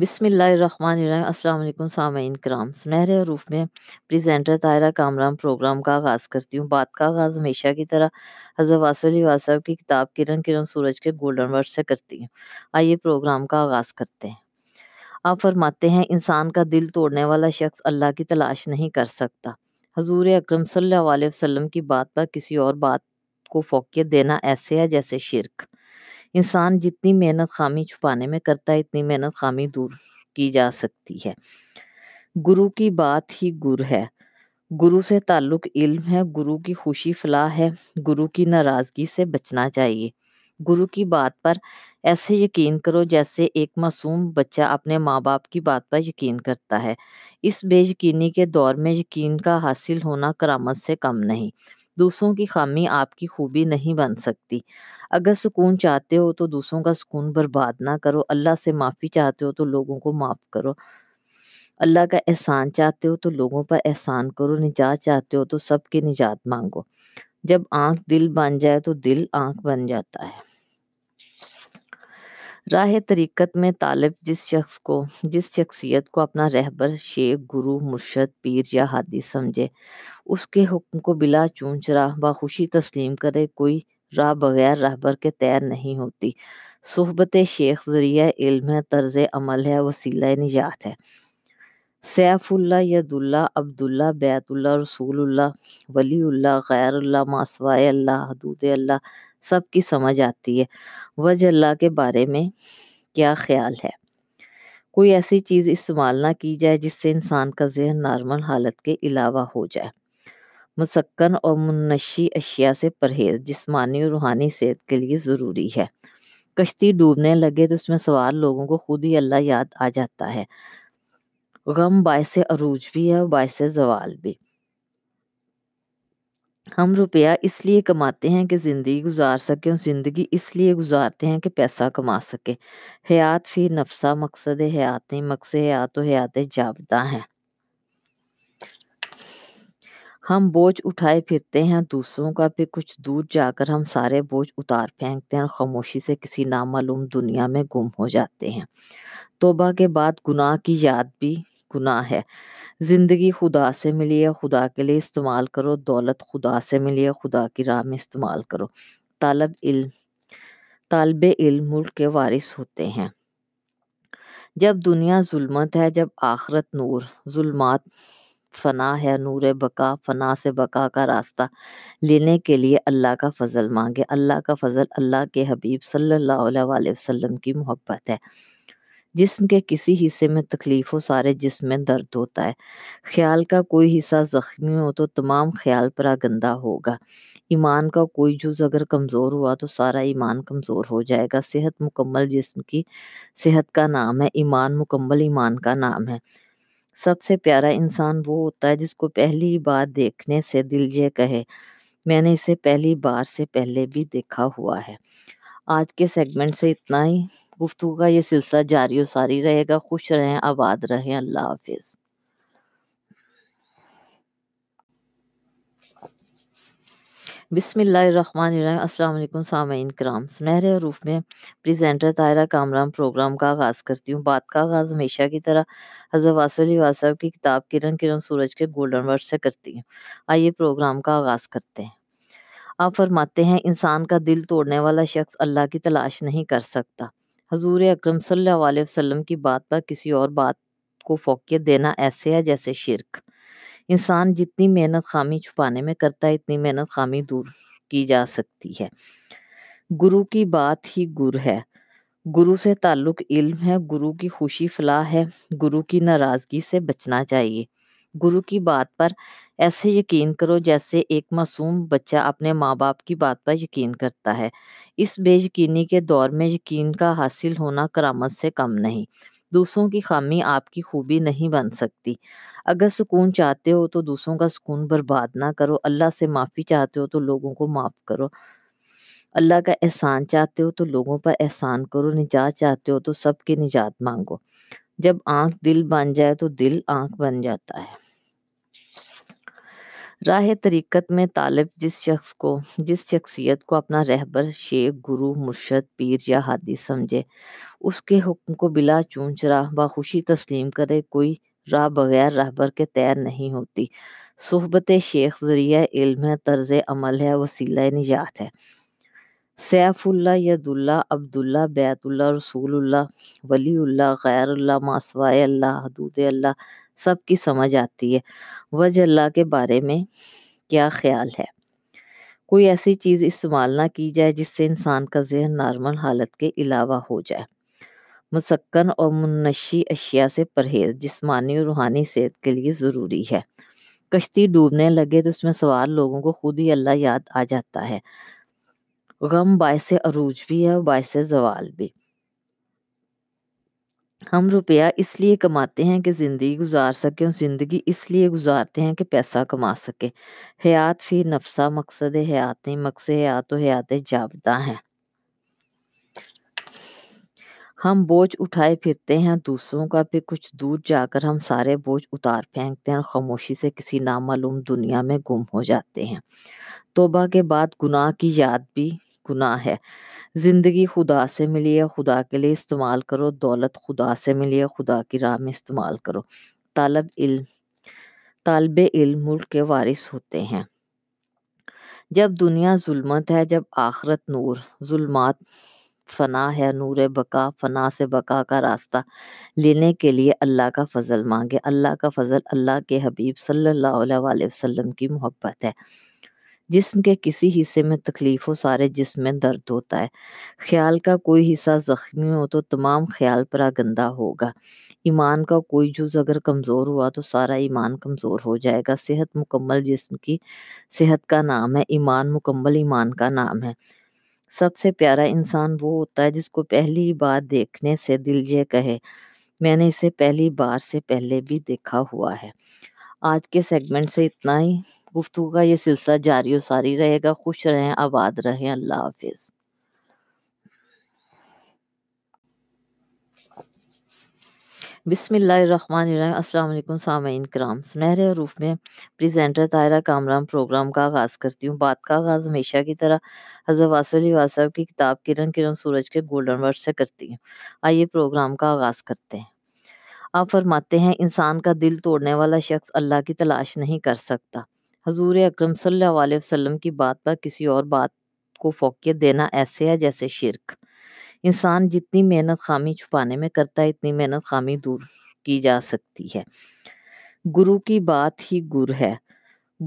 بسم اللہ الرحمن الرحیم۔ السلام علیکم سامعین کرام۔ سنہرے حروف میں پریزنٹر طاہرہ کامران پروگرام کا آغاز کرتی ہوں۔ بات کا آغاز ہمیشہ کی طرح حضرت واصل واسب کی کتاب کرن کرن سورج کے گولڈن ورڈ سے کرتی ہوں۔ آئیے پروگرام کا آغاز کرتے ہیں۔ آپ فرماتے ہیں، انسان کا دل توڑنے والا شخص اللہ کی تلاش نہیں کر سکتا۔ حضور اکرم صلی اللہ علیہ وسلم کی بات پر کسی اور بات کو فوقیت دینا ایسے ہے جیسے شرک۔ انسان جتنی محنت خامی چھپانے میں کرتا ہے، اتنی محنت خامی دور کی جا سکتی ہے۔ گرو کی بات ہی گر ہے۔ گرو سے تعلق علم ہے، گرو کی خوشی فلاح ہے۔ گرو کی ناراضگی سے بچنا چاہیے۔ گرو کی بات پر ایسے یقین کرو جیسے ایک معصوم بچہ اپنے ماں باپ کی بات پر یقین کرتا ہے۔ اس بے یقینی کے دور میں یقین کا حاصل ہونا کرامت سے کم نہیں۔ دوسروں کی خامی آپ کی خوبی نہیں بن سکتی۔ اگر سکون چاہتے ہو تو دوسروں کا سکون برباد نہ کرو۔ اللہ سے معافی چاہتے ہو تو لوگوں کو معاف کرو۔ اللہ کا احسان چاہتے ہو تو لوگوں پر احسان کرو۔ نجات چاہتے ہو تو سب کی نجات مانگو۔ جب آنکھ دل بن جائے تو دل آنکھ بن جاتا ہے۔ راہ طریقت میں طالب جس شخص کو، جس شخصیت کو اپنا رہبر، شیخ، گرو، مرشد، پیر یا حادی سمجھے، اس کے حکم کو بلا چون چرا بخوشی تسلیم کرے، کوئی راہ بغیر رہبر کے تیر نہیں ہوتی۔ صحبت شیخ ذریعہ علم ہے، طرز عمل ہے، وسیلہ نجات ہے۔ سیف اللہ، ید اللہ، عبداللہ، بیت اللہ، رسول اللہ، ولی اللہ، غیر اللہ، ماسوائے اللہ، حدود اللہ سب کی سمجھ آتی ہے۔ وجہ اللہ کے بارے میں کیا خیال ہے؟ کوئی ایسی چیز استعمال نہ کی جائے جس سے انسان کا ذہن نارمل حالت کے علاوہ ہو جائے۔ مسکن اور منشی اشیاء سے پرہیز، جسمانی اور روحانی صحت کے لیے ضروری ہے۔ کشتی ڈوبنے لگے تو اس میں سوار لوگوں کو خود ہی اللہ یاد آ جاتا ہے۔ غم باعث عروج بھی ہے اور باعث زوال بھی۔ ہم روپیہ اس لیے کماتے ہیں کہ زندگی گزار سکیں اور زندگی اس لیے گزارتے ہیں کہ پیسہ کما سکے حیات فی نفسہ، مقصد حیات نہیں، مقصد حیات و حیات جابدہ ہیں۔ ہم بوجھ اٹھائے پھرتے ہیں، دوسروں کا پھر کچھ دور جا کر ہم سارے بوجھ اتار پھینکتے ہیں اور خاموشی سے کسی نامعلوم دنیا میں گم ہو جاتے ہیں۔ توبہ کے بعد گناہ کی یاد بھی گناہ ہے۔ زندگی خدا سے ملی ہے، خدا کے لیے استعمال کرو۔ دولت خدا سے ملی ہے، خدا کی راہ میں استعمال کرو۔ طالب علم طالب علم ملک کے وارث ہوتے ہیں۔ جب دنیا ظلمت ہے، جب آخرت نور، ظلمات، فنا ہے، نور بقا، فنا سے بقا کا راستہ لینے کے لیے اللہ کا فضل مانگے۔ اللہ کا فضل اللہ کے حبیب صلی اللہ علیہ وسلم کی محبت ہے۔ جسم کے کسی حصے میں تکلیف ہو، سارے جسم میں درد ہوتا ہے۔ خیال کا کوئی حصہ زخمی ہو تو تمام خیال پر گندا ہوگا۔ ایمان کا کوئی جز اگر کمزور ہوا تو سارا ایمان کمزور ہو جائے گا۔ صحت مکمل جسم کی صحت کا نام ہے، ایمان مکمل ایمان کا نام ہے۔ سب سے پیارا انسان وہ ہوتا ہے جس کو پہلی بار دیکھنے سے دل یہ کہے۔ میں نے اسے پہلی بار سے پہلے بھی دیکھا ہوا ہے۔ آج کے سیگمنٹ سے اتنا ہی۔ گفتگو کا یہ سلسلہ جاری و ساری رہے گا۔ خوش رہیں، آباد رہیں۔ اللہ حافظ۔ بسم اللہ الرحمن الرحیم۔ السلام علیکم سامعین کرام۔ سنہرے حروف میں پریزنٹر طاہرہ کامران پروگرام کا آغاز کرتی ہوں۔ بات کا آغاز ہمیشہ کی طرح حضرت واصل واسب کی کتاب کرن کرن سورج کے گولڈن ورڈ سے کرتی ہوں۔ آئیے پروگرام کا آغاز کرتے ہیں۔ آپ فرماتے ہیں، انسان کا دل توڑنے والا شخص اللہ کی تلاش نہیں کر سکتا۔ حضور اکرم صلی اللہ علیہ وسلم کی بات پر کسی اور بات کو فوقیت دینا ایسے ہے جیسے شرک۔ انسان جتنی محنت خامی چھپانے میں کرتا ہے، اتنی محنت خامی دور کی جا سکتی ہے۔ گرو کی بات ہی گر ہے۔ گرو سے تعلق علم ہے، گرو کی خوشی فلاح ہے۔ گرو کی ناراضگی سے بچنا چاہیے۔ گرو کی بات پر ایسے یقین کرو جیسے ایک معصوم بچہ اپنے ماں باپ کی بات پر یقین کرتا ہے۔ اس بے یقینی کے دور میں یقین کا حاصل ہونا کرامت سے کم نہیں، دوسروں کی خامی آپ کی خوبی نہیں بن سکتی۔ اگر سکون چاہتے ہو تو دوسروں کا سکون برباد نہ کرو، اللہ سے معافی چاہتے ہو تو لوگوں کو معاف کرو۔ اللہ کا احسان چاہتے ہو تو لوگوں پر احسان کرو، نجات چاہتے ہو تو سب کی نجات مانگو۔ جب آنکھ دل بن جائے تو دل آنکھ بن جاتا ہے۔ راہ طریقت میں طالب جس شخص کو، جس شخصیت کو اپنا رہبر، شیخ، گرو، مرشد، پیر یا ہادی سمجھے، اس کے حکم کو بلا چونچ، راہ بخوشی تسلیم کرے، کوئی راہ بغیر رہبر کے تیر نہیں ہوتی۔ صحبت شیخ ذریعہ علم ہے، طرز عمل ہے، وسیلہ نجات ہے۔ سیف اللہ، ید اللہ عبداللہ بیت اللہ، رسول اللہ، ولی اللہ، غیر اللہ ماسوائے اللہ، حدود اللہ سب کی سمجھ آتی ہے۔ وجہ اللہ کے بارے میں کیا خیال ہے؟ کوئی ایسی چیز استعمال نہ کی جائے جس سے انسان کا ذہن نارمل حالت کے علاوہ ہو جائے۔ مسکن اور منشی اشیاء سے پرہیز، جسمانی اور روحانی صحت کے لیے ضروری ہے۔ کشتی ڈوبنے لگے تو اس میں سوار لوگوں کو خود ہی اللہ یاد آ جاتا ہے۔ غم باعث عروج بھی ہے اور باعث زوال بھی۔ ہم روپیہ اس لیے کماتے ہیں کہ زندگی گزار سکیں اور زندگی اس لیے گزارتے ہیں کہ پیسہ کما سکے حیات فی نفسہ، مقصد حیات نہیں، مقصد حیات و حیات جاودہ ہیں۔ ہم بوجھ اٹھائے پھرتے ہیں، دوسروں کا پھر کچھ دور جا کر ہم سارے بوجھ اتار پھینکتے ہیں اور خاموشی سے کسی نامعلوم دنیا میں گم ہو جاتے ہیں۔ توبہ کے بعد گناہ کی یاد بھی گناہ ہے۔ زندگی خدا سے ملی ہے، خدا کے لیے استعمال کرو۔ دولت خدا سے ملی ہے، خدا کی راہ میں استعمال کرو۔ طالب علم طالب علم ملک کے وارث ہوتے ہیں۔ جب دنیا ظلمت ہے، جب آخرت نور، ظلمات فنا ہے، نور بقا، فنا سے بقا کا راستہ لینے کے لیے اللہ کا فضل مانگے۔ اللہ کا فضل اللہ کے حبیب صلی اللہ علیہ وسلم کی محبت ہے۔ جسم کے کسی حصے میں تکلیف ہو، سارے جسم میں درد ہوتا ہے۔ خیال کا کوئی حصہ زخمی ہو تو تمام خیال پر گندا ہوگا۔ ایمان کا کوئی جز اگر کمزور ہوا تو سارا ایمان کمزور ہو جائے گا۔ صحت مکمل جسم کی صحت کا نام ہے، ایمان مکمل ایمان کا نام ہے۔ سب سے پیارا انسان وہ ہوتا ہے جس کو پہلی بار دیکھنے سے دل یہ کہے۔ میں نے اسے پہلی بار سے پہلے بھی دیکھا ہوا ہے۔ آج کے سیگمنٹ سے اتنا ہی۔ گفتگو کا یہ سلسلہ جاری و ساری رہے گا۔ خوش رہیں، آباد رہیں۔ اللہ حافظ۔ بسم اللہ الرحمن الرحیم۔ السلام علیکم سامعین کرام۔ سنہرے حروف میں پریزنٹر طاہرہ کامران پروگرام کا آغاز کرتی ہوں۔ بات کا آغاز ہمیشہ کی طرح حضرت واصل واسب کی کتاب کرن کرن سورج کے گولڈن ورڈ سے کرتی ہوں۔ آئیے پروگرام کا آغاز کرتے ہیں۔ آپ فرماتے ہیں، انسان کا دل توڑنے والا شخص اللہ کی تلاش نہیں کر سکتا۔ حضور اکرم صلی اللہ علیہ وسلم کی بات پر کسی اور بات کو فوقیت دینا ایسے ہے جیسے شرک۔ انسان جتنی محنت خامی چھپانے میں کرتا ہے، اتنی محنت خامی دور کی جا سکتی ہے۔ گرو کی بات ہی گر ہے۔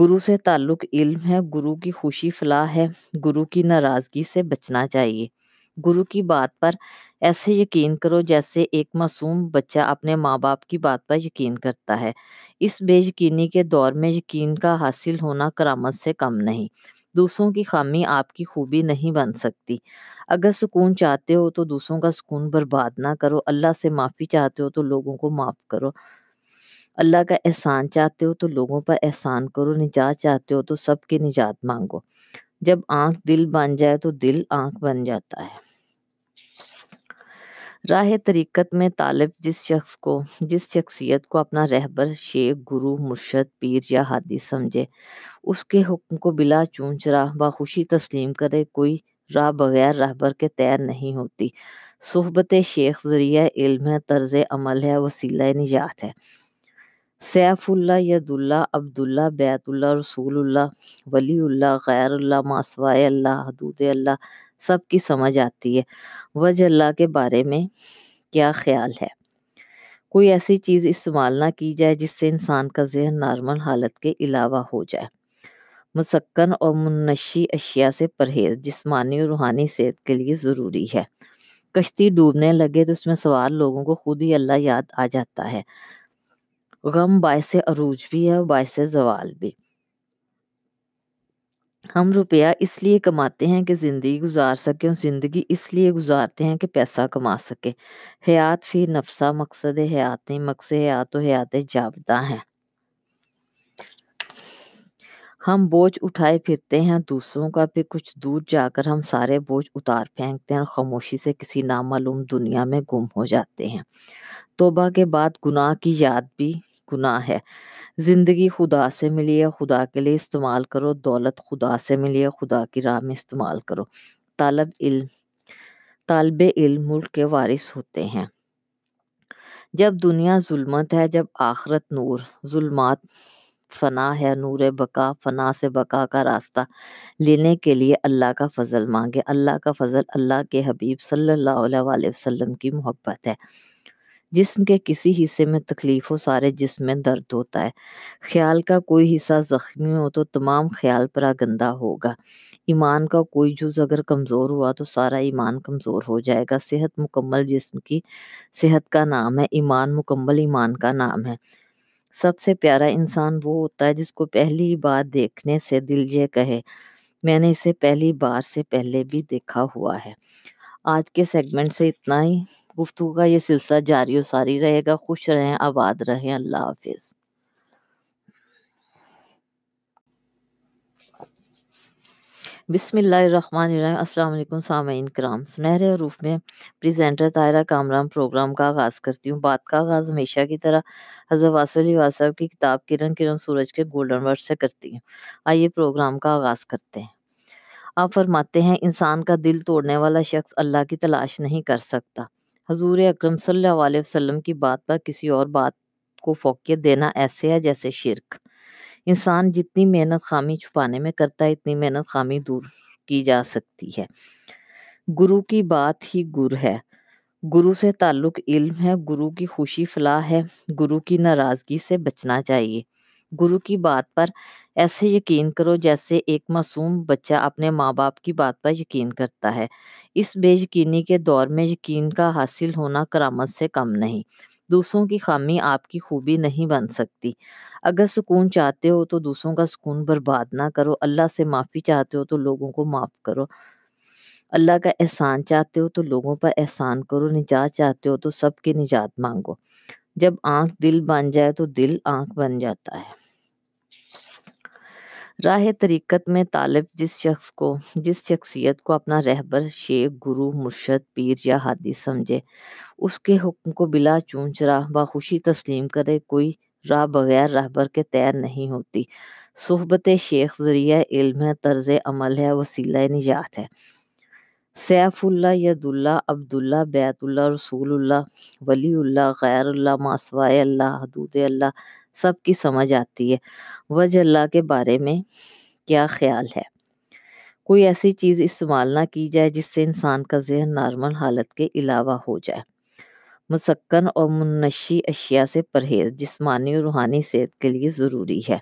گرو سے تعلق علم ہے، گرو کی خوشی فلاح ہے۔ گرو کی ناراضگی سے بچنا چاہیے۔ گرو کی بات پر ایسے یقین کرو جیسے ایک معصوم بچہ اپنے ماں باپ کی بات پر یقین کرتا ہے۔ اس بے یقینی کے دور میں یقین کا حاصل ہونا کرامت سے کم نہیں۔ دوسروں کی خامی آپ کی خوبی نہیں بن سکتی۔ اگر سکون چاہتے ہو تو دوسروں کا سکون برباد نہ کرو۔ اللہ سے معافی چاہتے ہو تو لوگوں کو معاف کرو۔ اللہ کا احسان چاہتے ہو تو لوگوں پر احسان کرو۔ نجات چاہتے ہو تو سب کی نجات مانگو۔ جب آنکھ دل بن جائے تو دل آنکھ بن جاتا ہے۔ راہ طریقت میں طالب جس شخص کو، جس شخصیت کو اپنا رہبر، شیخ، گرو، مرشد، پیر یا ہادی سمجھے، اس کے حکم کو بلا چونچ راہ بخوشی تسلیم کرے، کوئی راہ بغیر رہبر کے تیر نہیں ہوتی۔ صحبت شیخ ذریعہ علم ہے، طرز عمل ہے، وسیلہ نجات ہے۔ سیف اللہ، ید اللہ، عبداللہ، بیت اللہ، رسول اللہ، ولی اللہ، غیر اللہ ماسوائے اللہ، حدود اللہ، سب کی سمجھ آتی ہے۔ وجہ اللہ کے بارے میں کیا خیال ہے؟ کوئی ایسی چیز استعمال نہ کی جائے جس سے انسان کا ذہن نارمل حالت کے علاوہ ہو جائے۔ مسکن اور منشی اشیاء سے پرہیز، جسمانی اور روحانی صحت کے لیے ضروری ہے۔ کشتی ڈوبنے لگے تو اس میں سوار لوگوں کو خود ہی اللہ یاد آ جاتا ہے۔ غم باعث عروج بھی ہے اور باعث زوال بھی۔ ہم روپیہ اس لیے کماتے ہیں کہ زندگی گزار سکیں اور زندگی اس لیے گزارتے ہیں کہ پیسہ کما سکے حیات فی نفسہ، مقصد حیات نہیں، مقصد حیات و حیات جاودہ ہیں۔ ہم بوجھ اٹھائے پھرتے ہیں، دوسروں کا پھر کچھ دور جا کر ہم سارے بوجھ اتار پھینکتے ہیں اور خاموشی سے کسی نامعلوم دنیا میں گم ہو جاتے ہیں۔ توبہ کے بعد گناہ کی یاد بھی گناہ ہے۔ زندگی خدا سے ملی ہے، خدا کے لیے استعمال کرو۔ دولت خدا سے ملی ہے، خدا کی راہ میں استعمال کرو۔ طالب علم طالب علم ملک کے وارث ہوتے ہیں۔ جب دنیا ظلمت ہے، جب آخرت نور، ظلمات، فنا ہے، نور بقا، فنا سے بقا کا راستہ لینے کے لیے اللہ کا فضل مانگے۔ اللہ کا فضل اللہ کے حبیب صلی اللہ علیہ وسلم کی محبت ہے۔ جسم کے کسی حصے میں تکلیف ہو، سارے جسم میں درد ہوتا ہے۔ خیال کا کوئی حصہ زخمی ہو تو تمام خیال پر گندا ہوگا۔ ایمان کا کوئی جز اگر کمزور ہوا تو سارا ایمان کمزور ہو جائے گا۔ صحت مکمل جسم کی صحت کا نام ہے، ایمان مکمل ایمان کا نام ہے۔ سب سے پیارا انسان وہ ہوتا ہے جس کو پہلی بار دیکھنے سے دل یہ کہے۔ میں نے اسے پہلی بار سے پہلے بھی دیکھا ہوا ہے۔ آج کے سیگمنٹ سے اتنا ہی۔ گفتگو کا یہ سلسلہ جاری و ساری رہے گا۔ خوش رہیں، آباد رہیں۔ اللہ حافظ۔ بسم اللہ الرحمن الرحیم۔ السلام علیکم سامعین کرام۔ سنہرے حروف میں پریزنٹر طاہرہ کامران پروگرام کا آغاز کرتی ہوں۔ بات کا آغاز ہمیشہ کی طرح حضرت واصل واسب کی کتاب کرن کرن سورج کے گولڈن ورڈ سے کرتی ہوں۔ آئیے پروگرام کا آغاز کرتے ہیں۔ آپ فرماتے ہیں، انسان کا دل توڑنے والا شخص اللہ کی تلاش نہیں کر سکتا۔ حضور اکرم صلی اللہ علیہ وسلم کی بات پر کسی اور بات کو فوقیت دینا ایسے ہے جیسے شرک۔ انسان جتنی محنت خامی چھپانے میں کرتا ہے، اتنی محنت خامی دور کی جا سکتی ہے۔ گرو کی بات ہی گر ہے۔ گرو سے تعلق علم ہے، گرو کی خوشی فلاح ہے۔ گرو کی ناراضگی سے بچنا چاہیے۔ گرو کی بات پر ایسے یقین کرو جیسے ایک معصوم بچہ اپنے ماں باپ کی بات پر یقین کرتا ہے۔ اس بے یقینی کے دور میں یقین کا حاصل ہونا کرامت سے کم نہیں، دوسروں کی خامی آپ کی خوبی نہیں بن سکتی۔ اگر سکون چاہتے ہو تو دوسروں کا سکون برباد نہ کرو، اللہ سے معافی چاہتے ہو تو لوگوں کو معاف کرو۔ اللہ کا احسان چاہتے ہو تو لوگوں پر احسان کرو، نجات چاہتے ہو تو سب کی نجات مانگو۔ جب آنکھ دل بن جائے تو دل آنکھ بن جاتا ہے۔ راہ طریقت میں طالب جس شخص کو، جس شخصیت کو اپنا رہبر، شیخ، گرو، مرشد، پیر یا حادی سمجھے، اس کے حکم کو بلا چونچ، راہ بخوشی تسلیم کرے، کوئی راہ بغیر رہبر کے تیر نہیں ہوتی۔ صحبت شیخ ذریعہ علم ہے، طرز عمل ہے، وسیلہ نجات ہے۔ سیف اللہ، ید اللہ عبداللہ بیت اللہ، رسول اللہ، ولی اللہ، غیر اللہ ماسوائے اللہ، حدود اللہ سب کی سمجھ آتی ہے۔ وجہ اللہ کے بارے میں کیا خیال ہے؟ کوئی ایسی چیز استعمال نہ کی جائے جس سے انسان کا ذہن نارمل حالت کے علاوہ ہو جائے۔ مسکن اور منشی اشیاء سے پرہیز، جسمانی اور روحانی صحت کے لیے ضروری ہے۔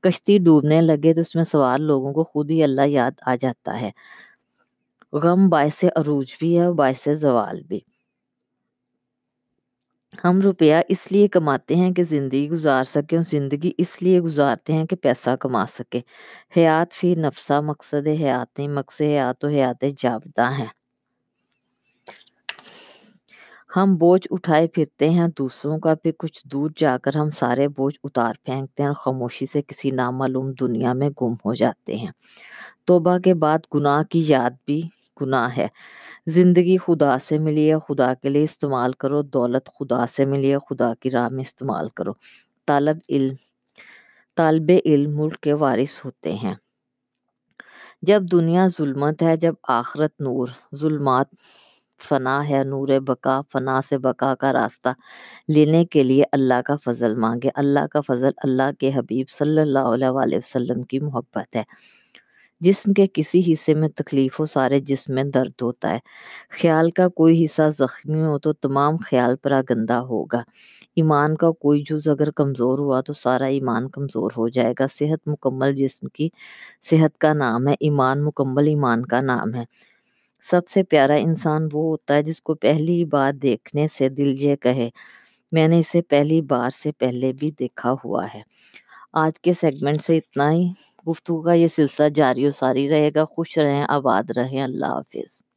کشتی ڈوبنے لگے تو اس میں سوار لوگوں کو خود ہی اللہ یاد آ جاتا ہے۔ غم باعث عروج بھی ہے اور باعث زوال بھی۔ ہم روپیہ اس لیے کماتے ہیں کہ زندگی گزار سکیں اور زندگی اس لیے گزارتے ہیں کہ پیسہ کما سکے حیات فی نفسہ، مقصد حیات نہیں، مقصد حیات و حیات جاودہ ہیں۔ ہم بوجھ اٹھائے پھرتے ہیں، دوسروں کا پھر کچھ دور جا کر ہم سارے بوجھ اتار پھینکتے ہیں اور خاموشی سے کسی نامعلوم دنیا میں گم ہو جاتے ہیں۔ توبہ کے بعد گناہ کی یاد بھی گناہ ہے۔ زندگی خدا سے ملی ہے، خدا کے لیے استعمال کرو۔ دولت خدا سے ملی ہے، خدا کی راہ میں استعمال کرو۔ طالب علم طالب علم ملک کے وارث ہوتے ہیں۔ جب دنیا ظلمت ہے، جب آخرت نور، ظلمات، فنا ہے، نور بقا، فنا سے بقا کا راستہ لینے کے لیے اللہ کا فضل مانگے۔ اللہ کا فضل اللہ کے حبیب صلی اللہ علیہ وسلم کی محبت ہے۔ جسم کے کسی حصے میں تکلیف ہو، سارے جسم میں درد ہوتا ہے۔ خیال کا کوئی حصہ زخمی ہو تو تمام خیال پر گندا ہوگا۔ ایمان کا کوئی جز اگر کمزور ہوا تو سارا ایمان کمزور ہو جائے گا۔ صحت مکمل جسم کی صحت کا نام ہے، ایمان مکمل ایمان کا نام ہے۔ سب سے پیارا انسان وہ ہوتا ہے جس کو پہلی بار دیکھنے سے دل یہ کہے۔ میں نے اسے پہلی بار سے پہلے بھی دیکھا ہوا ہے۔ آج کے سیگمنٹ سے اتنا ہی۔ گفتگو کا یہ سلسلہ جاری و ساری رہے گا۔ خوش رہیں، آباد رہیں۔ اللہ حافظ۔